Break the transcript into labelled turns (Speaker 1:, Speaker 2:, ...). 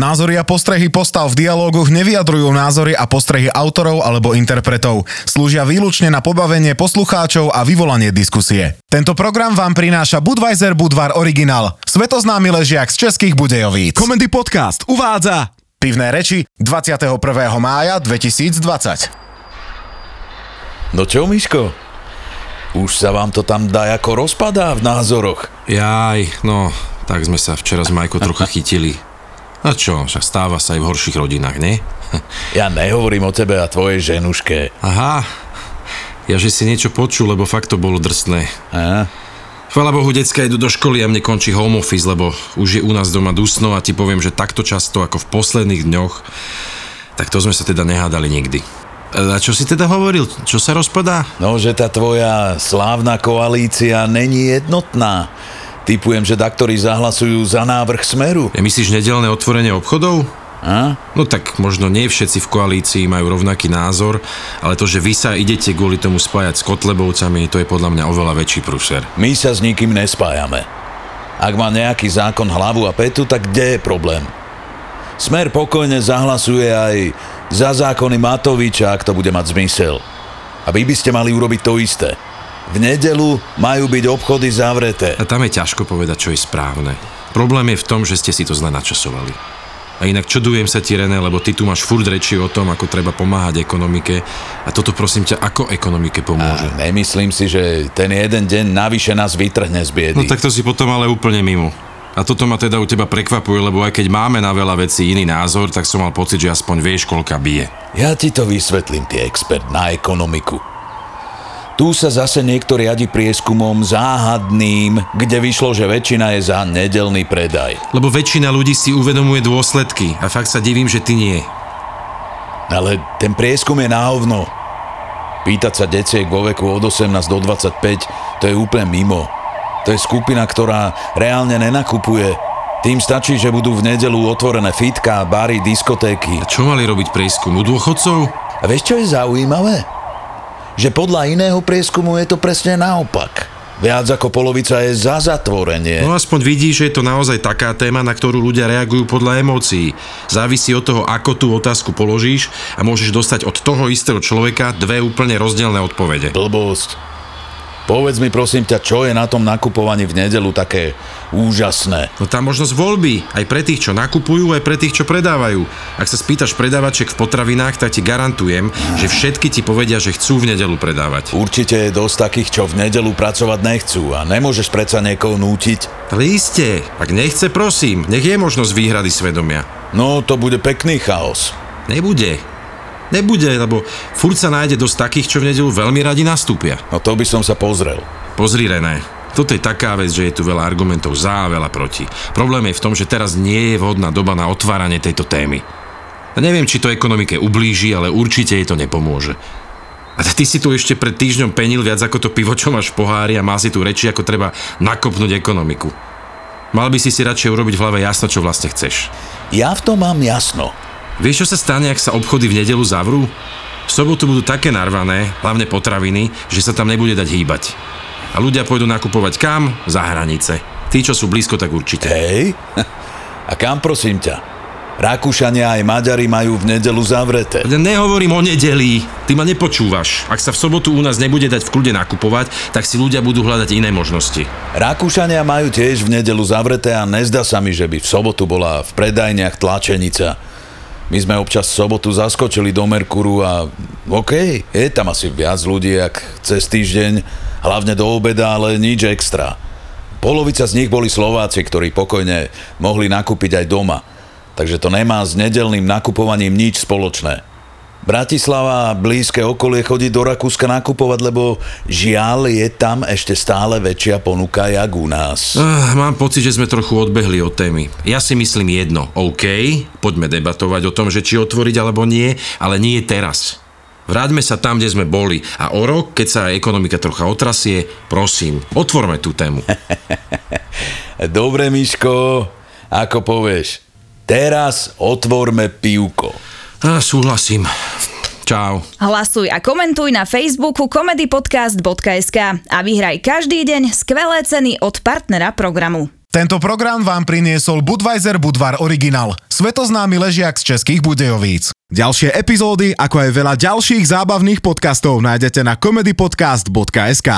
Speaker 1: Názory a postrehy postav v dialógoch nevyjadrujú názory a postrehy autorov alebo interpretov. Slúžia výlučne na pobavenie poslucháčov a vyvolanie diskusie. Tento program vám prináša Budweiser Budvar Original, svetoznámy ležiak z českých Budejovíc.
Speaker 2: Komendy Podcast uvádza
Speaker 1: Pivné reči 21. mája 2020.
Speaker 3: No čo, Miško? Už sa vám to tam dá ako rozpadá v názoroch.
Speaker 2: Jaj, no, tak sme sa včera s Majkou trocha chytili. A čo, však stáva sa aj v horších rodinách, nie?
Speaker 3: Ja nehovorím o tebe a tvojej ženuške.
Speaker 2: Aha, ja že si niečo počul, lebo fakt to bolo drsné.
Speaker 3: A?
Speaker 2: Chvala Bohu, decka idú do školy a mne končí home office, lebo už je u nás doma dusno a ti poviem, že takto často ako v posledných dňoch, tak to sme sa teda nehádali nikdy. A čo si teda hovoril? Čo sa rozpadá?
Speaker 3: No, že tá tvoja slávna koalícia není jednotná. Typujem, že daktori zahlasujú za návrh Smeru.
Speaker 2: Ja myslíš nedelné otvorenie obchodov?
Speaker 3: A?
Speaker 2: No tak možno nie všetci v koalícii majú rovnaký názor, ale to, že vy sa idete kvôli tomu spájať s Kotlebovcami, to je podľa mňa oveľa väčší prúser.
Speaker 3: My sa s nikým nespájame. Ak má nejaký zákon hlavu a petu, tak kde je problém? Smer pokojne zahlasuje aj za zákony Matoviča, ak to bude mať zmysel. A vy by ste mali urobiť to isté. V nedelu majú byť obchody zavreté.
Speaker 2: A tam je ťažko povedať, čo je správne. Problém je v tom, že ste si to zle načasovali. A inak čudujem sa ti, René, lebo ty tu máš furt reči o tom, ako treba pomáhať ekonomike. A toto prosím ťa, ako ekonomike pomôže?
Speaker 3: A nemyslím si, že ten jeden deň navyše nás vytrhne z biedy.
Speaker 2: No tak to si potom ale úplne mimo. A toto ma teda u teba prekvapuje, lebo aj keď máme na veľa vecí iný názor, tak som mal pocit, že aspoň vieš, koľka bije.
Speaker 3: Ja ti to vysvetlím, ty expert na ekonomiku. Tu sa zase niekto riadi prieskumom záhadným, kde vyšlo, že väčšina je za nedelný predaj.
Speaker 2: Lebo väčšina ľudí si uvedomuje dôsledky a fakt sa divím, že ty nie.
Speaker 3: Ale ten prieskum je na hovno. Pýtať sa deciek vo veku od 18 do 25, to je úplne mimo. To je skupina, ktorá reálne nenakupuje. Tým stačí, že budú v nedelu otvorené fitka, bary, diskotéky.
Speaker 2: A čo mali robiť prieskum u dôchodcov?
Speaker 3: A vieš, čo je zaujímavé? Že podľa iného prieskumu je to presne naopak. Viac ako polovica je za zatvorenie.
Speaker 2: No aspoň vidíš, že je to naozaj taká téma, na ktorú ľudia reagujú podľa emócií. Závisí od toho, ako tú otázku položíš a môžeš dostať od toho istého človeka dve úplne rozdielne odpovede.
Speaker 3: Blbosť. Povedz mi prosím ťa, čo je na tom nakupovaní v nedelu také úžasné?
Speaker 2: No tá možnosť voľby, aj pre tých, čo nakupujú, aj pre tých, čo predávajú. Ak sa spýtaš predávaček v potravinách, tak ti garantujem, že všetky ti povedia, že chcú v nedelu predávať.
Speaker 3: Určite je dosť takých, čo v nedelu pracovať nechcú a nemôžeš predsa niekoho nútiť.
Speaker 2: Ale iste, ak nechce, prosím, nech je možnosť výhrady svedomia.
Speaker 3: No, to bude pekný chaos.
Speaker 2: Nebude. Nebude, lebo furt sa nájde dosť takých, čo v nedelu veľmi radi nastúpia.
Speaker 3: No to by som sa pozrel.
Speaker 2: Pozri, René, toto je taká vec, že je tu veľa argumentov za a veľa proti. Problém je v tom, že teraz nie je vhodná doba na otváranie tejto témy. A neviem, či to ekonomike ublíži, ale určite jej to nepomôže. A ty si tu ešte pred týždňom penil viac ako to pivo, čo máš v pohári a má si tu reči, ako treba nakopnúť ekonomiku. Mal by si si radšej urobiť v hlave jasno, čo vlastne chceš.
Speaker 3: Ja v tom mám jasno.
Speaker 2: Vieš, čo sa stane, ak sa obchody v nedelu zavrú? V sobotu budú také narvané, hlavne potraviny, že sa tam nebude dať hýbať. A ľudia pôjdu nakupovať kam? Za hranice. Tí, čo sú blízko, tak určite.
Speaker 3: Hej? A kam prosím ťa? Rakúšania aj Maďari majú v nedelu zavreté.
Speaker 2: Ja nehovorím o nedeli. Ty ma nepočúvaš. Ak sa v sobotu u nás nebude dať v kľude nakupovať, tak si ľudia budú hľadať iné možnosti.
Speaker 3: Rakúšania majú tiež v nedelu zavreté a nezdá sa mi, že by v sobotu bola v predajniach tlačenica. My sme občas v sobotu zaskočili do Merkuru a OK, je tam asi viac ľudí, jak cez týždeň, hlavne do obeda, ale nič extra. Polovica z nich boli Slováci, ktorí pokojne mohli nakúpiť aj doma. Takže to nemá s nedelným nakupovaním nič spoločné. Bratislava a blízke okolie chodí do Rakúska nakupovať, lebo žiaľ je tam ešte stále väčšia ponuka jak u nás.
Speaker 2: Uh, mám pocit, že sme trochu odbehli od témy. Ja si myslím jedno, OK, poďme debatovať o tom, že či otvoriť alebo nie, ale nie teraz. Vráťme sa tam, kde sme boli a o rok, keď sa ekonomika trocha otrasie, prosím, otvorme tú tému.
Speaker 3: Dobre, Miško, ako povieš. Teraz otvorme pivko.
Speaker 2: A súhlasím. Čau.
Speaker 4: Hlasuj a komentuj na Facebooku comedypodcast.sk a vyhraj každý deň skvelé ceny od partnera programu.
Speaker 1: Tento program vám priniesol Budweiser Budvar Original, svetoznámy ležiak z českých Budejovíc. Ďalšie epizódy, ako aj veľa ďalších zábavných podcastov nájdete na comedypodcast.sk.